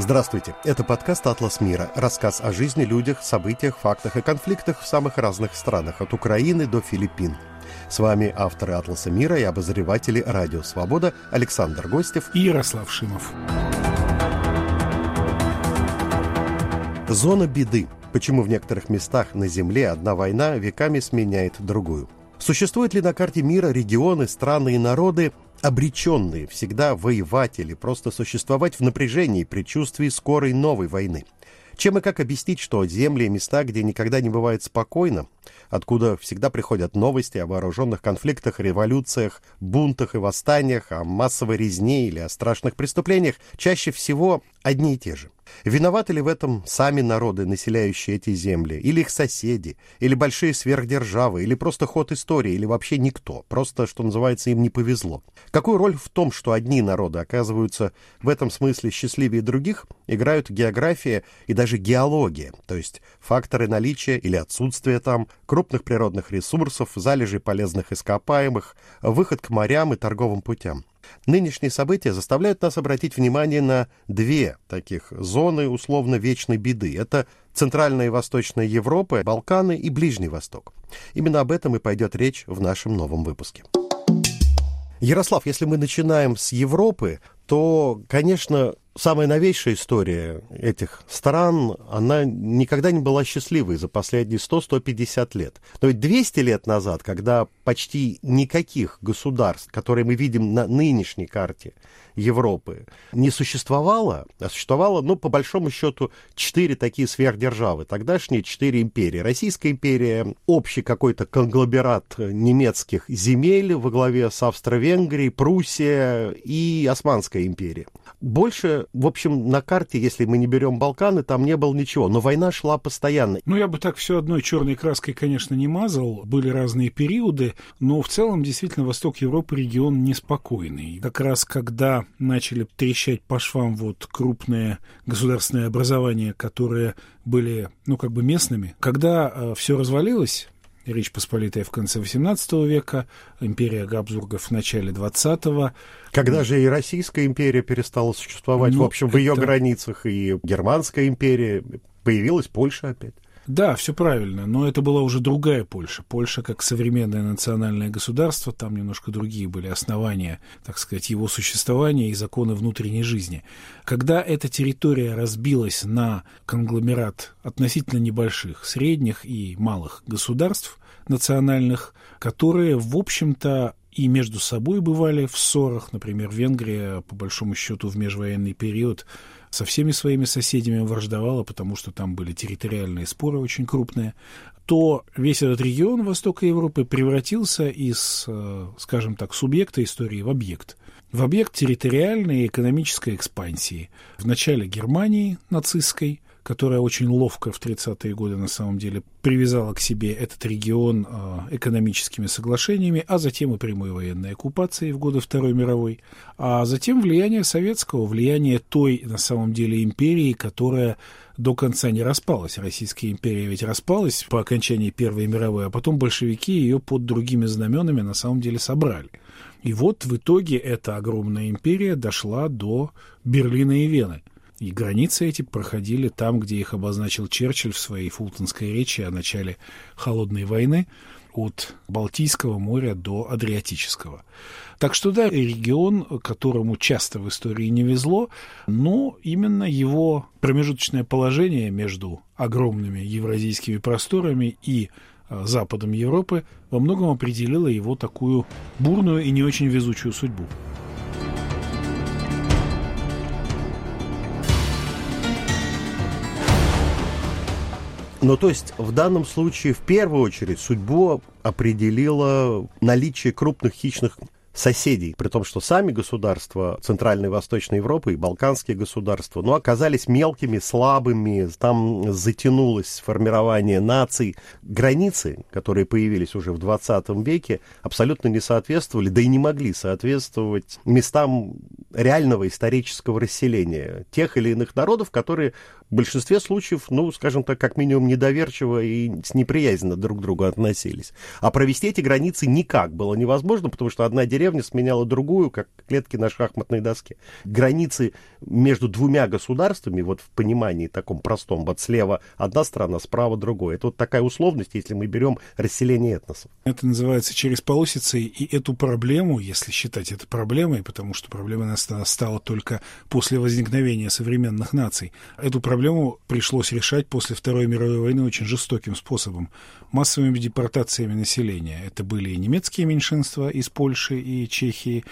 Здравствуйте, это подкаст «Атлас мира». Рассказ о жизни, людях, событиях, фактах и конфликтах в самых разных странах, от Украины до Филиппин. С вами авторы «Атласа мира» и обозреватели «Радио Свобода» Александр Гостев и Ярослав Шимов. Зона беды. Почему в некоторых местах на Земле одна война веками сменяет другую? Существуют ли на карте мира регионы, страны и народы, обреченные всегда воевать или просто существовать в напряжении предчувствии скорой новой войны. Чем и как объяснить, что земли и места, где никогда не бывает спокойно, откуда всегда приходят новости о вооруженных конфликтах, революциях, бунтах и восстаниях, о массовой резне или о страшных преступлениях, чаще всего одни и те же. Виноваты ли в этом сами народы, населяющие эти земли, или их соседи, или большие сверхдержавы, или просто ход истории, или вообще никто, просто, что называется, им не повезло? Какую роль в том, что одни народы оказываются в этом смысле счастливее других, играют география и даже геология, то есть факторы наличия или отсутствия там крупных природных ресурсов, залежей полезных ископаемых, выход к морям и торговым путям? Нынешние события заставляют нас обратить внимание на две таких зоны условно вечной беды. Это Центральная и Восточная Европа, Балканы и Ближний Восток. Именно об этом и пойдет речь в нашем новом выпуске. Ярослав, если мы начинаем с Европы, то, конечно, самая новейшая история этих стран, она никогда не была счастливой за последние 100-150 лет. Но ведь 200 лет назад, когда почти никаких государств, которые мы видим на нынешней карте Европы, не существовало, а существовало, ну, по большому счету, четыре такие сверхдержавы, тогдашние четыре империи. Российская империя, общий какой-то конгломерат немецких земель во главе с Австро-Венгрией, Пруссия и Османская империя. Больше, в общем, на карте, если мы не берем Балканы, там не было ничего, но война шла постоянно. Ну, я бы так все одной черной краской, конечно, не мазал. Были разные периоды, но в целом, действительно, восток Европы регион неспокойный. Как раз когда начали трещать по швам вот крупные государственные образования, которые были, ну, как бы местными, когда э, все развалилось, Речь Посполитая в конце XVIII века, империя Габсбургов в начале XX. Когда же и Российская империя перестала существовать, ну, в общем, в ее это... границах, и Германская империя, появилась Польша опять. Да, все правильно, но это была уже другая Польша. Польша как современное национальное государство, там немножко другие были основания, так сказать, его существования и законы внутренней жизни. Когда эта территория разбилась на конгломерат относительно небольших, средних и малых государств национальных, которые, в общем-то, и между собой бывали в ссорах. Например, Венгрия, по большому счету, в межвоенный период со всеми своими соседями враждовала, потому что там были территориальные споры очень крупные, то весь этот регион Востока Европы превратился из, э, скажем так, субъекта истории в объект. В объект территориальной и экономической экспансии. В начале Германии нацистской, которая очень ловко в 30-е годы на самом деле привязала к себе этот регион э, экономическими соглашениями, а затем и прямой военной оккупацией в годы Второй мировой, а затем влияние советского, влияние той на самом деле империи, которая до конца не распалась. Российская империя ведь распалась по окончании Первой мировой, а потом большевики ее под другими знаменами на самом деле собрали. И вот в итоге эта огромная империя дошла до Берлина и Вены – и границы эти проходили там, где их обозначил Черчилль в своей фултонской речи о начале Холодной войны от Балтийского моря до Адриатического. Так что да, регион, которому часто в истории не везло, но именно его промежуточное положение между огромными евразийскими просторами и а, западом Европы во многом определило его такую бурную и не очень везучую судьбу. Ну, то есть в данном случае в первую очередь судьбу определило наличие крупных хищных соседей, при том, что сами государства Центральной и Восточной Европы и Балканские государства, ну, оказались мелкими, слабыми, там затянулось формирование наций. Границы, которые появились уже в 20 веке, абсолютно не соответствовали, да и не могли соответствовать местам реального исторического расселения тех или иных народов, которые в большинстве случаев, ну, скажем так, как минимум недоверчиво и неприязненно друг к другу относились. А провести эти границы никак было невозможно, потому что одна деревня сменяла другую, как клетки на шахматной доске. Границы между двумя государствами, вот в понимании таком простом, вот слева одна страна, справа другая. Это вот такая условность, если мы берем расселение этносов. Это называется через полосицы, и эту проблему, если считать это проблемой, потому что проблема стала только после возникновения современных наций, эту проблему пришлось решать после Второй мировой войны очень жестоким способом массовыми депортациями населения. Это были и немецкие меньшинства из Польши и Чехии,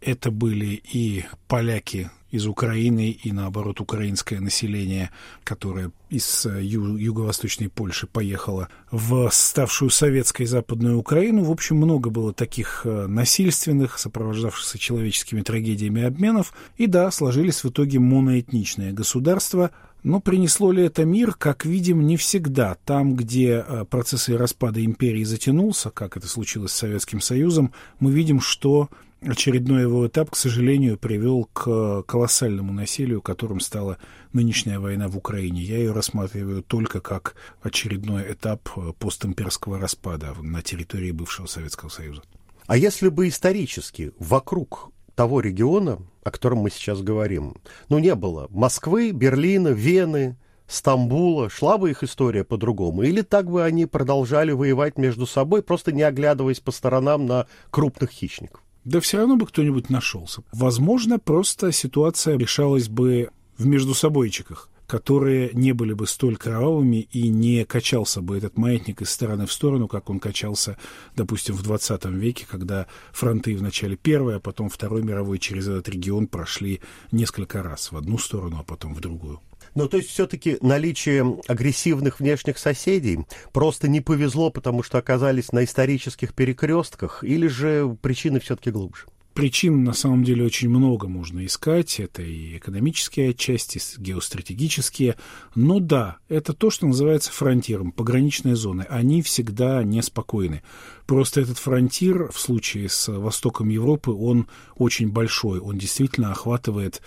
это были и поляки из Украины и, наоборот, украинское население, которое из э, ю- юго-восточной Польши поехало в ставшую советской Западную Украину. В общем, много было таких э, насильственных, сопровождавшихся человеческими трагедиями обменов. И да, сложились в итоге моноэтничные государства, но принесло ли это мир, как видим, не всегда. Там, где э, процесс распада империи затянулся, как это случилось с Советским Союзом, мы видим, что очередной его этап, к сожалению, привел к колоссальному насилию, которым стала нынешняя война в Украине. Я ее рассматриваю только как очередной этап постимперского распада на территории бывшего Советского Союза. А если бы исторически вокруг того региона, о котором мы сейчас говорим, ну, не было Москвы, Берлина, Вены, Стамбула, шла бы их история по-другому? Или так бы они продолжали воевать между собой, просто не оглядываясь по сторонам на крупных хищников? Да все равно бы кто-нибудь нашелся. Возможно, просто ситуация решалась бы в междусобойчиках которые не были бы столь кровавыми и не качался бы этот маятник из стороны в сторону, как он качался, допустим, в 20 веке, когда фронты в начале Первой, а потом Второй мировой через этот регион прошли несколько раз в одну сторону, а потом в другую. Ну, то есть все-таки наличие агрессивных внешних соседей просто не повезло, потому что оказались на исторических перекрестках, или же причины все-таки глубже? Причин на самом деле очень много можно искать. Это и экономические отчасти, геостратегические. Но да, это то, что называется фронтиром, пограничные зоны. Они всегда неспокойны. Просто этот фронтир в случае с востоком Европы, он очень большой. Он действительно охватывает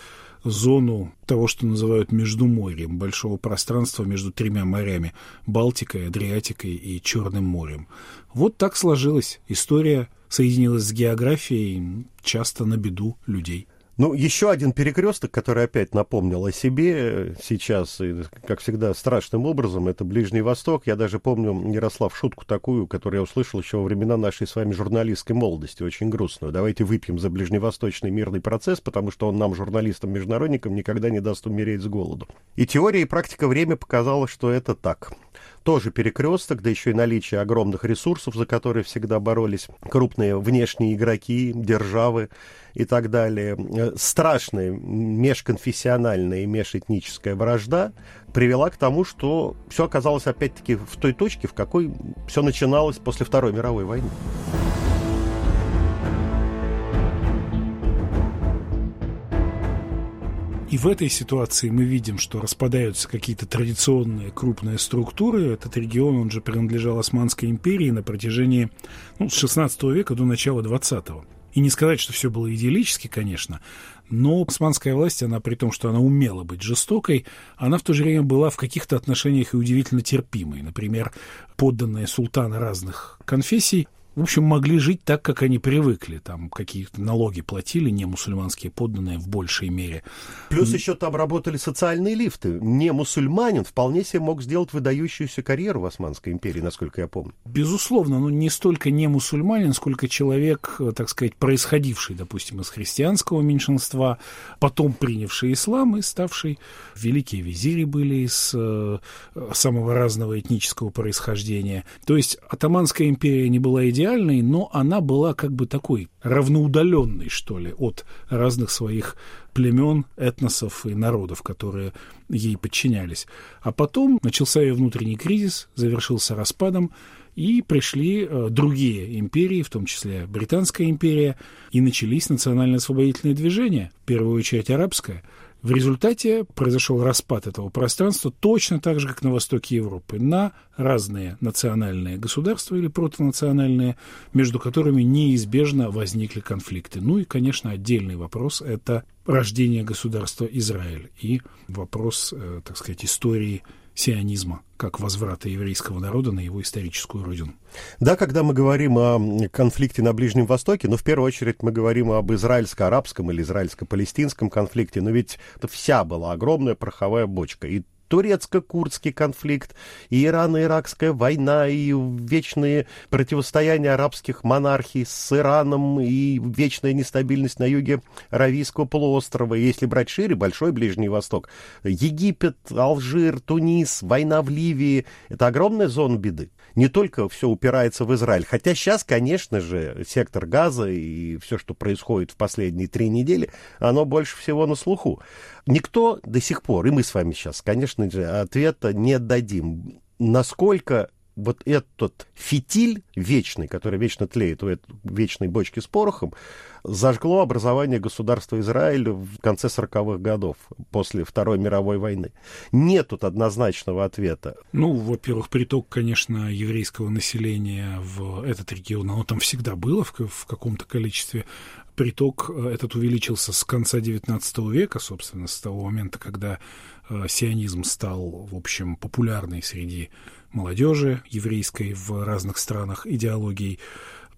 зону того, что называют Междуморьем, большого пространства между тремя морями – Балтикой, Адриатикой и Черным морем. Вот так сложилась история, соединилась с географией, часто на беду людей. Ну, еще один перекресток, который опять напомнил о себе сейчас, и, как всегда, страшным образом, это Ближний Восток. Я даже помню, Ярослав, шутку такую, которую я услышал еще во времена нашей с вами журналистской молодости, очень грустную. Давайте выпьем за ближневосточный мирный процесс, потому что он нам, журналистам-международникам, никогда не даст умереть с голоду. И теория и практика время показала, что это так тоже перекресток, да еще и наличие огромных ресурсов, за которые всегда боролись крупные внешние игроки, державы и так далее. Э, страшная межконфессиональная и межэтническая вражда привела к тому, что все оказалось опять-таки в той точке, в какой все начиналось после Второй мировой войны. И в этой ситуации мы видим, что распадаются какие-то традиционные крупные структуры. Этот регион, он же принадлежал Османской империи на протяжении ну, с 16 века до начала 20-го. И не сказать, что все было идиллически, конечно, но османская власть, она при том, что она умела быть жестокой, она в то же время была в каких-то отношениях и удивительно терпимой. Например, подданные султана разных конфессий в общем, могли жить так, как они привыкли. Там какие-то налоги платили, не мусульманские подданные в большей мере. Плюс еще там работали социальные лифты. Не мусульманин вполне себе мог сделать выдающуюся карьеру в Османской империи, насколько я помню. Безусловно, но не столько не мусульманин, сколько человек, так сказать, происходивший, допустим, из христианского меньшинства, потом принявший ислам и ставший великие визири были из э, самого разного этнического происхождения. То есть Атаманская империя не была идеальной, идеальной, но она была как бы такой равноудаленной, что ли, от разных своих племен, этносов и народов, которые ей подчинялись. А потом начался ее внутренний кризис, завершился распадом, и пришли э, другие империи, в том числе Британская империя, и начались национально-освободительные движения, в первую очередь арабская – в результате произошел распад этого пространства точно так же, как на востоке Европы, на разные национальные государства или протонациональные, между которыми неизбежно возникли конфликты. Ну и, конечно, отдельный вопрос – это рождение государства Израиль и вопрос, э, так сказать, истории сионизма, как возврата еврейского народа на его историческую родину. Да, когда мы говорим о конфликте на Ближнем Востоке, ну, в первую очередь мы говорим об израильско-арабском или израильско-палестинском конфликте, но ведь это вся была огромная пороховая бочка. И турецко-курдский конфликт, и Ирано-Иракская война, и вечные противостояния арабских монархий с Ираном, и вечная нестабильность на юге Аравийского полуострова. Если брать шире, Большой Ближний Восток, Египет, Алжир, Тунис, война в Ливии — это огромная зона беды. Не только все упирается в Израиль, хотя сейчас, конечно же, сектор газа и все, что происходит в последние три недели, оно больше всего на слуху. Никто до сих пор, и мы с вами сейчас, конечно же, ответа не дадим, насколько вот этот фитиль вечный, который вечно тлеет у этой вечной бочки с порохом, зажгло образование государства Израиль в конце 40-х годов, после Второй мировой войны. Нет тут однозначного ответа. Ну, во-первых, приток, конечно, еврейского населения в этот регион, оно там всегда было в, в каком-то количестве приток э, этот увеличился с конца XIX века, собственно, с того момента, когда э, сионизм стал, в общем, популярной среди молодежи еврейской в разных странах идеологией.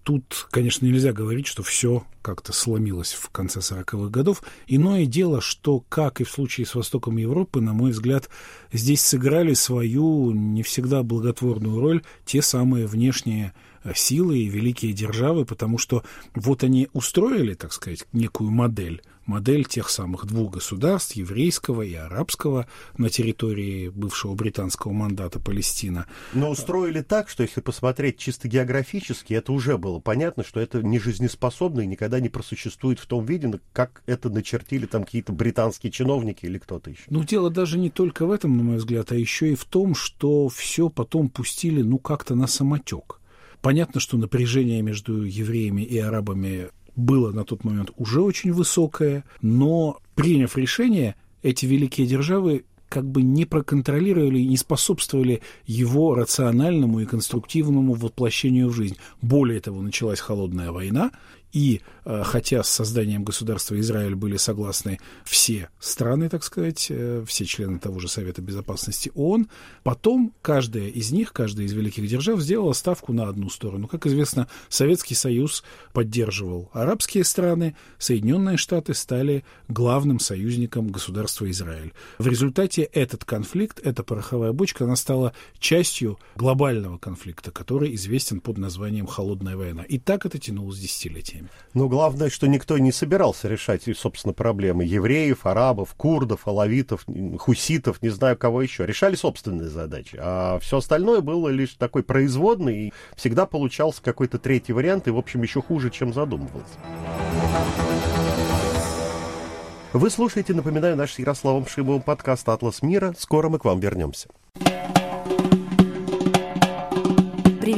Тут, конечно, нельзя говорить, что все как-то сломилось в конце 40-х годов. Иное дело, что, как и в случае с Востоком Европы, на мой взгляд, здесь сыграли свою не всегда благотворную роль те самые внешние Э, силы и великие державы, потому что вот они устроили, так сказать, некую модель, модель тех самых двух государств, еврейского и арабского, на территории бывшего британского мандата Палестина. Но устроили так, что если посмотреть чисто географически, это уже было понятно, что это не жизнеспособно и никогда не просуществует в том виде, как это начертили там какие-то британские чиновники или кто-то еще. Ну, дело даже не только в этом, на мой взгляд, а еще и в том, что все потом пустили, ну, как-то на самотек. Понятно, что напряжение между евреями и арабами было на тот момент уже очень высокое, но приняв решение, эти великие державы как бы не проконтролировали и не способствовали его рациональному и конструктивному воплощению в жизнь. Более того, началась холодная война, и э, хотя с созданием государства Израиль были согласны все страны, так сказать, э, все члены того же Совета Безопасности ООН, потом каждая из них, каждая из великих держав сделала ставку на одну сторону. Как известно, Советский Союз поддерживал арабские страны, Соединенные Штаты стали главным союзником государства Израиль. В результате этот конфликт, эта пороховая бочка, она стала частью глобального конфликта, который известен под названием «Холодная война». И так это тянулось десятилетиями событиями. Но главное, что никто не собирался решать, собственно, проблемы евреев, арабов, курдов, алавитов, хуситов, не знаю кого еще. Решали собственные задачи. А все остальное было лишь такой производный, и всегда получался какой-то третий вариант, и, в общем, еще хуже, чем задумывался. Вы слушаете, напоминаю, наш с Ярославом Шибовым подкаст «Атлас мира». Скоро мы к вам вернемся.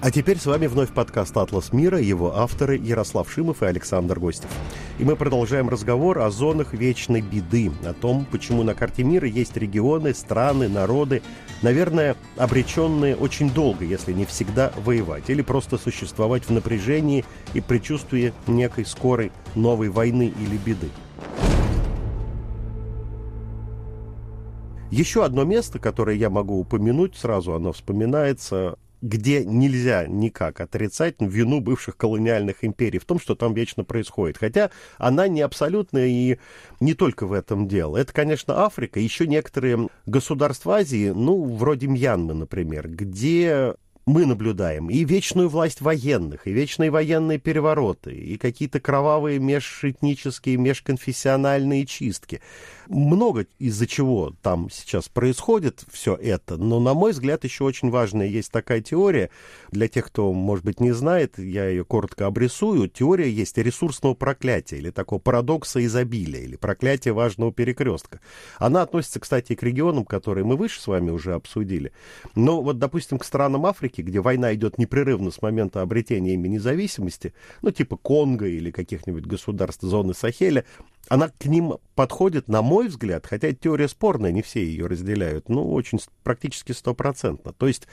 А теперь с вами вновь подкаст «Атлас мира», его авторы Ярослав Шимов и Александр Гостев. И мы продолжаем разговор о зонах вечной беды, о том, почему на карте мира есть регионы, страны, народы, наверное, обреченные очень долго, если не всегда, воевать, или просто существовать в напряжении и предчувствии некой скорой новой войны или беды. Еще одно место, которое я могу упомянуть, сразу оно вспоминается, где нельзя никак отрицать вину бывших колониальных империй в том, что там вечно происходит. Хотя она не абсолютная и не только в этом дело. Это, конечно, Африка, еще некоторые государства Азии, ну, вроде Мьянмы, например, где мы наблюдаем и вечную власть военных, и вечные военные перевороты, и какие-то кровавые межэтнические, межконфессиональные чистки. Много из-за чего там сейчас происходит все это, но, на мой взгляд, еще очень важная есть такая теория. Для тех, кто, может быть, не знает, я ее коротко обрисую. Теория есть ресурсного проклятия, или такого парадокса изобилия, или проклятия важного перекрестка. Она относится, кстати, и к регионам, которые мы выше с вами уже обсудили. Но вот, допустим, к странам Африки, где война идет непрерывно с момента обретения ими независимости, ну, типа Конго или каких-нибудь государств зоны Сахеля, она к ним подходит, на мой взгляд, хотя теория спорная, не все ее разделяют, ну, очень практически стопроцентно. То есть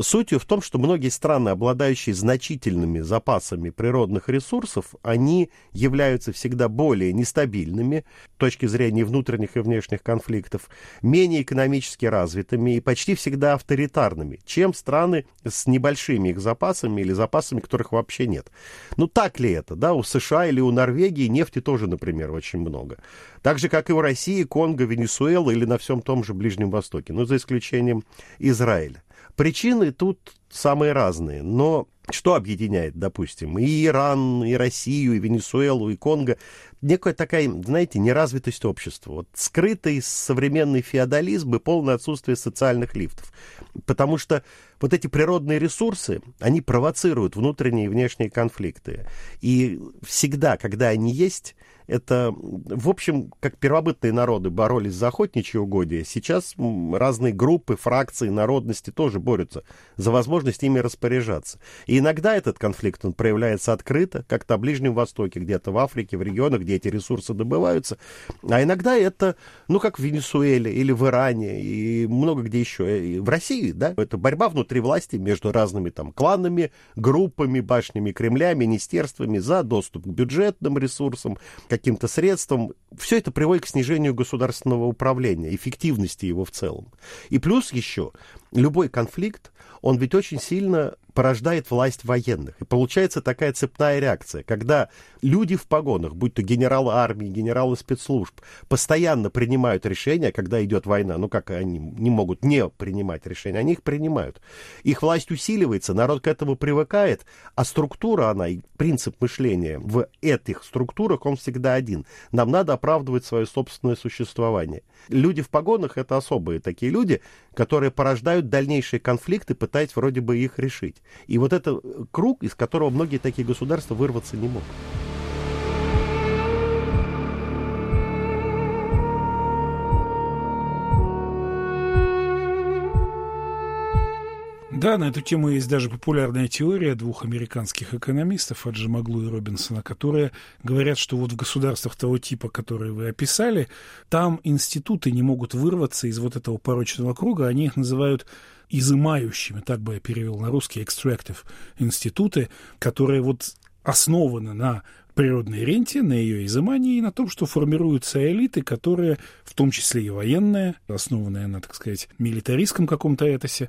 сутью в том, что многие страны, обладающие значительными запасами природных ресурсов, они являются всегда более нестабильными с точки зрения внутренних и внешних конфликтов, менее экономически развитыми и почти всегда авторитарными, чем страны с небольшими их запасами или запасами, которых вообще нет. Ну так ли это? Да, у США или у Норвегии нефти тоже, например, очень много. Так же, как и у России, Конго, Венесуэла или на всем том же Ближнем Востоке, ну, за исключением Израиля. Причины тут самые разные, но что объединяет, допустим, и Иран, и Россию, и Венесуэлу, и Конго? Некая такая, знаете, неразвитость общества. Вот скрытый современный феодализм и полное отсутствие социальных лифтов. Потому что вот эти природные ресурсы, они провоцируют внутренние и внешние конфликты. И всегда, когда они есть, это, в общем, как первобытные народы боролись за охотничьи угодья, сейчас разные группы, фракции, народности тоже борются за возможность ими распоряжаться. И иногда этот конфликт он проявляется открыто, как на Ближнем Востоке, где-то в Африке, в регионах, где эти ресурсы добываются. А иногда это, ну, как в Венесуэле или в Иране, и много где еще. И в России, да, это борьба внутри власти между разными там кланами, группами, башнями Кремля, министерствами за доступ к бюджетным ресурсам, каким-то средствам, все это приводит к снижению государственного управления, эффективности его в целом. И плюс еще, любой конфликт, он ведь очень сильно порождает власть военных. И получается такая цепная реакция, когда люди в погонах, будь то генералы армии, генералы спецслужб, постоянно принимают решения, когда идет война. Ну, как они не могут не принимать решения, они их принимают. Их власть усиливается, народ к этому привыкает, а структура она, и принцип мышления в этих структурах, он всегда один. Нам надо оправдывать свое собственное существование. Люди в погонах — это особые такие люди, которые порождают дальнейшие конфликты, пытаясь вроде бы их решить. И вот это круг, из которого многие такие государства вырваться не могут. Да, на эту тему есть даже популярная теория двух американских экономистов, Аджимаглу и Робинсона, которые говорят, что вот в государствах того типа, которые вы описали, там институты не могут вырваться из вот этого порочного круга, они их называют изымающими, так бы я перевел на русский, extractive институты, которые вот основаны на природной ренте, на ее изымании и на том, что формируются элиты, которые, в том числе и военные, основанные на, так сказать, милитаристском каком-то этосе,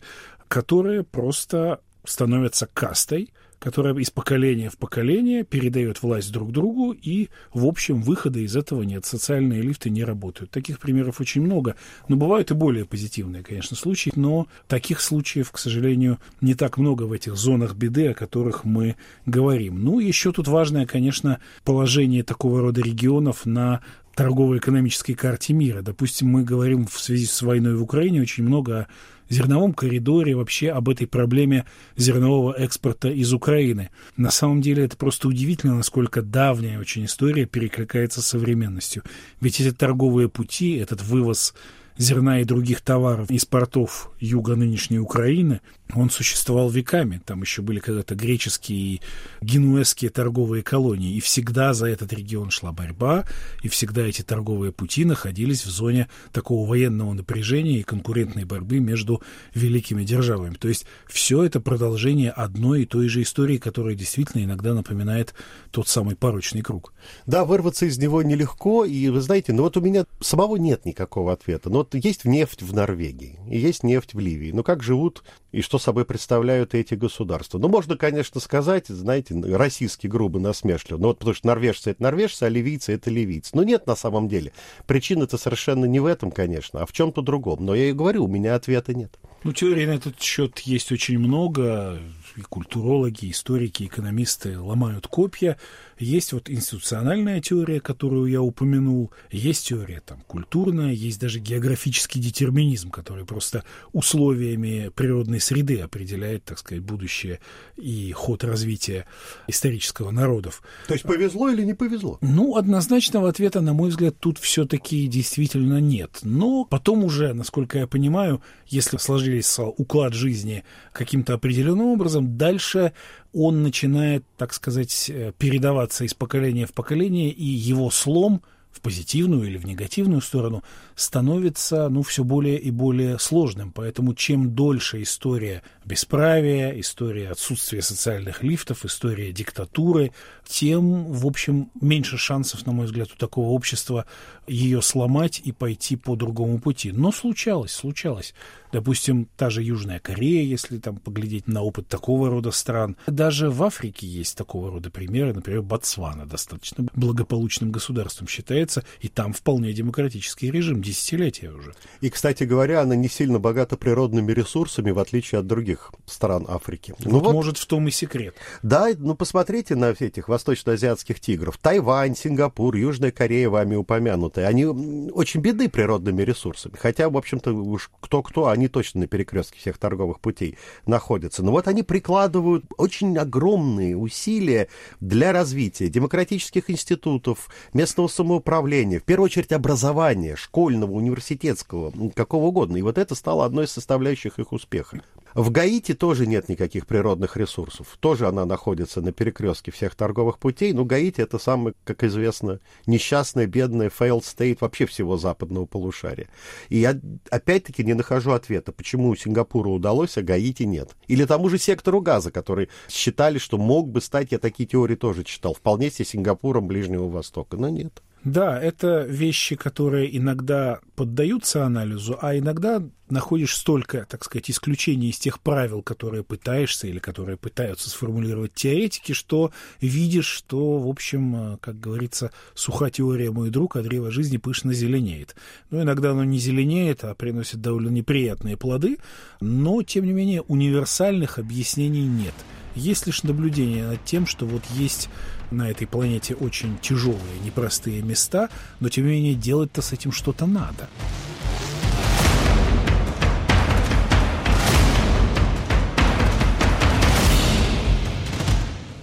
которые просто становятся кастой, которая из поколения в поколение передает власть друг другу, и, в общем, выхода из этого нет. Социальные лифты не работают. Таких примеров очень много. Но бывают и более позитивные, конечно, случаи, но таких случаев, к сожалению, не так много в этих зонах беды, о которых мы говорим. Ну, еще тут важное, конечно, положение такого рода регионов на торгово-экономической карте мира. Допустим, мы говорим в связи с войной в Украине очень много о зерновом коридоре, вообще об этой проблеме зернового экспорта из Украины. На самом деле это просто удивительно, насколько давняя очень история перекликается с современностью. Ведь эти торговые пути, этот вывоз зерна и других товаров из портов юга нынешней Украины, он существовал веками. Там еще были когда-то греческие и генуэзские торговые колонии. И всегда за этот регион шла борьба, и всегда эти торговые пути находились в зоне такого военного напряжения и конкурентной борьбы между великими державами. То есть все это продолжение одной и той же истории, которая действительно иногда напоминает тот самый порочный круг. Да, вырваться из него нелегко, и вы знаете, ну вот у меня самого нет никакого ответа. Но вот есть нефть в Норвегии, и есть нефть в Ливии. Ну, как живут и что собой представляют эти государства? Ну, можно, конечно, сказать, знаете, российский грубо насмешливо, ну, вот потому что норвежцы — это норвежцы, а ливийцы — это ливийцы. Но нет на самом деле. Причина-то совершенно не в этом, конечно, а в чем-то другом. Но я и говорю, у меня ответа нет. Ну, теорий на этот счет есть очень много. И культурологи, историки, экономисты ломают копья. Есть вот институциональная теория, которую я упомянул, есть теория там культурная, есть даже географический детерминизм, который просто условиями природной среды определяет, так сказать, будущее и ход развития исторического народов. То есть повезло или не повезло? Ну, однозначного ответа, на мой взгляд, тут все-таки действительно нет. Но потом уже, насколько я понимаю, если сложились уклад жизни каким-то определенным образом, дальше он начинает, так сказать, э, передаваться из поколения в поколение, и его слом в позитивную или в негативную сторону становится ну, все более и более сложным. Поэтому чем дольше история бесправия, история отсутствия социальных лифтов, история диктатуры, тем, в общем, меньше шансов, на мой взгляд, у такого общества ее сломать и пойти по другому пути. Но случалось, случалось. Допустим, та же Южная Корея, если там поглядеть на опыт такого рода стран. Даже в Африке есть такого рода примеры. Например, Ботсвана достаточно благополучным государством считается, и там вполне демократический режим, десятилетия уже. И, кстати говоря, она не сильно богата природными ресурсами, в отличие от других стран Африки. Ну, вот, вот может в том и секрет. Да, ну посмотрите на этих восточноазиатских тигров. Тайвань, Сингапур, Южная Корея, вами упомянутые. Они очень беды природными ресурсами. Хотя, в общем-то, уж кто-кто, они точно на перекрестке всех торговых путей находятся. Но вот они прикладывают очень огромные усилия для развития демократических институтов, местного самоуправления, в первую очередь образования, школьного, университетского, какого угодно. И вот это стало одной из составляющих их успеха. В Гаити тоже нет никаких природных ресурсов. Тоже она находится на перекрестке всех торговых путей. Но Гаити это самый, как известно, несчастный, бедный failed state вообще всего западного полушария. И я опять-таки не нахожу ответа, почему Сингапуру удалось, а Гаити нет. Или тому же сектору газа, который считали, что мог бы стать, я такие теории тоже читал, вполне себе Сингапуром Ближнего Востока. Но нет. Да, это вещи, которые иногда поддаются анализу, а иногда находишь столько, так сказать, исключений из тех правил, которые пытаешься или которые пытаются сформулировать теоретики, что видишь, что, в общем, как говорится, суха теория, мой друг, а древо жизни пышно зеленеет. Ну, иногда оно не зеленеет, а приносит довольно неприятные плоды, но, тем не менее, универсальных объяснений нет. Есть лишь наблюдение над тем, что вот есть на этой планете очень тяжелые, непростые места, но тем не менее делать-то с этим что-то надо.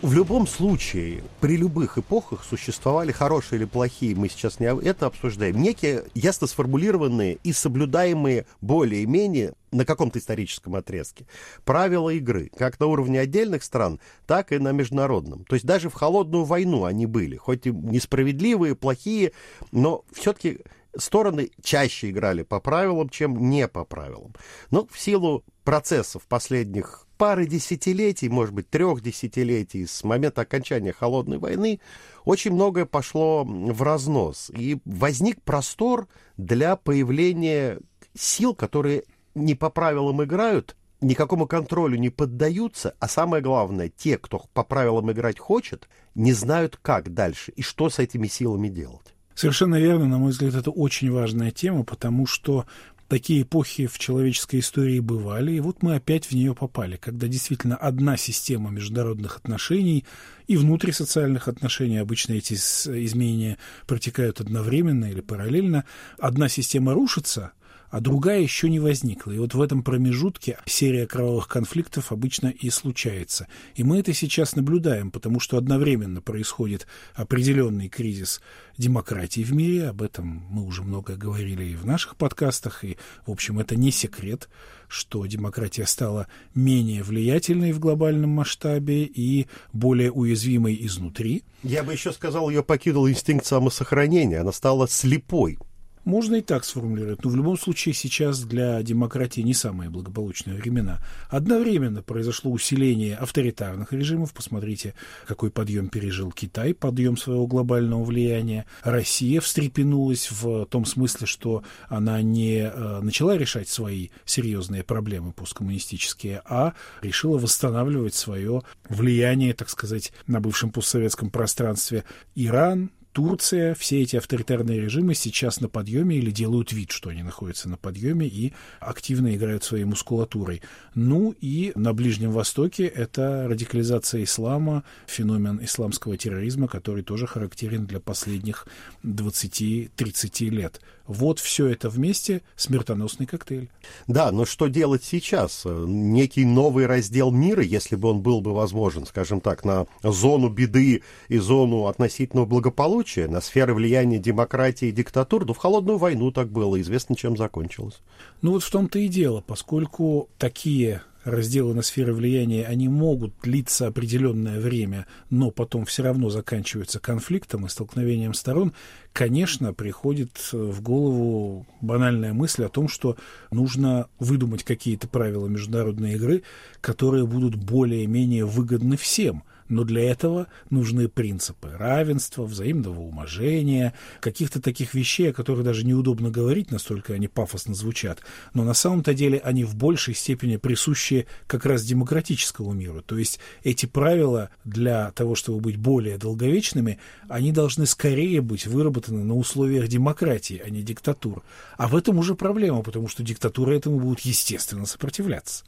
В любом случае, при любых эпохах существовали хорошие или плохие, мы сейчас не это обсуждаем, некие ясно сформулированные и соблюдаемые более-менее на каком-то историческом отрезке правила игры, как на уровне отдельных стран, так и на международном. То есть даже в холодную войну они были, хоть и несправедливые, плохие, но все-таки стороны чаще играли по правилам, чем не по правилам. Но в силу процессов последних пары десятилетий, может быть, трех десятилетий с момента окончания Холодной войны очень многое пошло в разнос. И возник простор для появления сил, которые не по правилам играют, никакому контролю не поддаются, а самое главное, те, кто по правилам играть хочет, не знают, как дальше и что с этими силами делать. Совершенно верно, на мой взгляд, это очень важная тема, потому что Такие эпохи в человеческой истории бывали, и вот мы опять в нее попали, когда действительно одна система международных отношений и внутрисоциальных отношений, обычно эти изменения протекают одновременно или параллельно, одна система рушится, а другая еще не возникла. И вот в этом промежутке серия кровавых конфликтов обычно и случается. И мы это сейчас наблюдаем, потому что одновременно происходит определенный кризис демократии в мире, об этом мы уже много говорили и в наших подкастах, и, в общем, это не секрет, что демократия стала менее влиятельной в глобальном масштабе и более уязвимой изнутри. Я бы еще сказал, ее покинул инстинкт самосохранения, она стала слепой Можно и так сформулировать. Но в любом случае сейчас для демократии не самые благополучные времена. Одновременно произошло усиление авторитарных режимов. Посмотрите, какой подъем пережил Китай, подъем своего глобального влияния. Россия встрепенулась в том смысле, что она не э, начала решать свои серьезные проблемы посткоммунистические, а решила восстанавливать свое влияние, так сказать, на бывшем постсоветском пространстве. Иран, Турция, все эти авторитарные режимы сейчас на подъеме или делают вид, что они находятся на подъеме и активно играют своей мускулатурой. Ну и на Ближнем Востоке это радикализация ислама, феномен исламского терроризма, который тоже характерен для последних 20-30 лет. Вот все это вместе смертоносный коктейль. Да, но что делать сейчас? Некий новый раздел мира, если бы он был бы возможен, скажем так, на зону беды и зону относительного благополучия, на сферы влияния демократии и диктатур, ну, в холодную войну так было, известно, чем закончилось. Ну вот в том-то и дело, поскольку такие разделы на сферы влияния, они могут длиться определенное время, но потом все равно заканчиваются конфликтом и столкновением сторон, конечно, приходит в голову банальная мысль о том, что нужно выдумать какие-то правила международной игры, которые будут более-менее выгодны всем – но для этого нужны принципы равенства, взаимного уважения, каких-то таких вещей, о которых даже неудобно говорить, настолько они пафосно звучат. Но на самом-то деле они в большей степени присущи как раз демократическому миру. То есть эти правила для того, чтобы быть более долговечными, они должны скорее быть выработаны на условиях демократии, а не диктатур. А в этом уже проблема, потому что диктатуры этому будут естественно сопротивляться.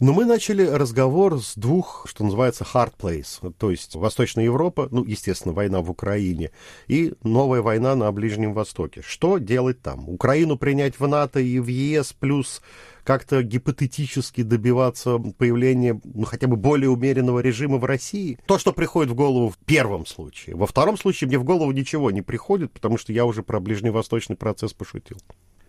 Но мы начали разговор с двух, что называется, hard place, то есть Восточная Европа, ну, естественно, война в Украине, и новая война на Ближнем Востоке. Что делать там? Украину принять в НАТО и в ЕС, плюс как-то гипотетически добиваться появления ну, хотя бы более умеренного режима в России. То, что приходит в голову в первом случае. Во втором случае мне в голову ничего не приходит, потому что я уже про ближневосточный процесс пошутил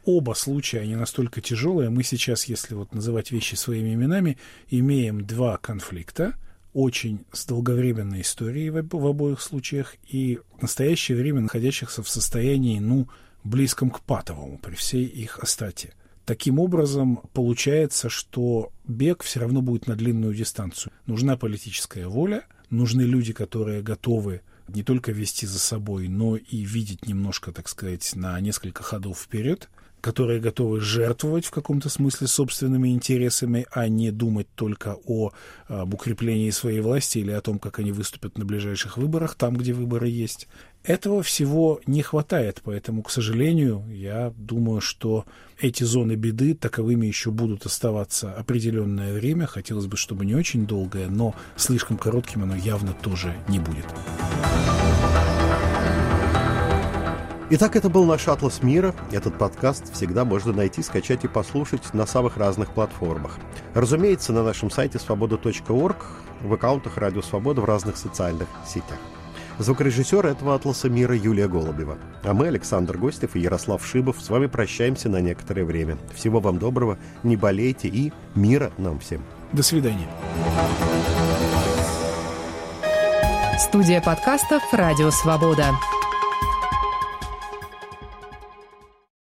оба случая, они настолько тяжелые. Мы сейчас, если вот называть вещи своими именами, имеем два конфликта, очень с долговременной историей в, в обоих случаях и в настоящее время находящихся в состоянии, ну, близком к патовому при всей их остроте. Таким образом, получается, что бег все равно будет на длинную дистанцию. Нужна политическая воля, нужны люди, которые готовы не только вести за собой, но и видеть немножко, так сказать, на несколько ходов вперед – которые готовы жертвовать в каком-то смысле собственными интересами, а не думать только о об укреплении своей власти или о том, как они выступят на ближайших выборах, там, где выборы есть. Этого всего не хватает, поэтому, к сожалению, я думаю, что эти зоны беды таковыми еще будут оставаться определенное время. Хотелось бы, чтобы не очень долгое, но слишком коротким оно явно тоже не будет. Итак, это был наш «Атлас мира». Этот подкаст всегда можно найти, скачать и послушать на самых разных платформах. Разумеется, на нашем сайте свобода.орг, в аккаунтах «Радио Свобода» в разных социальных сетях. Звукорежиссер этого «Атласа мира» Юлия Голубева. А мы, Александр Гостев и Ярослав Шибов, с вами прощаемся на некоторое время. Всего вам доброго, не болейте и мира нам всем. До свидания. Студия подкастов «Радио Свобода».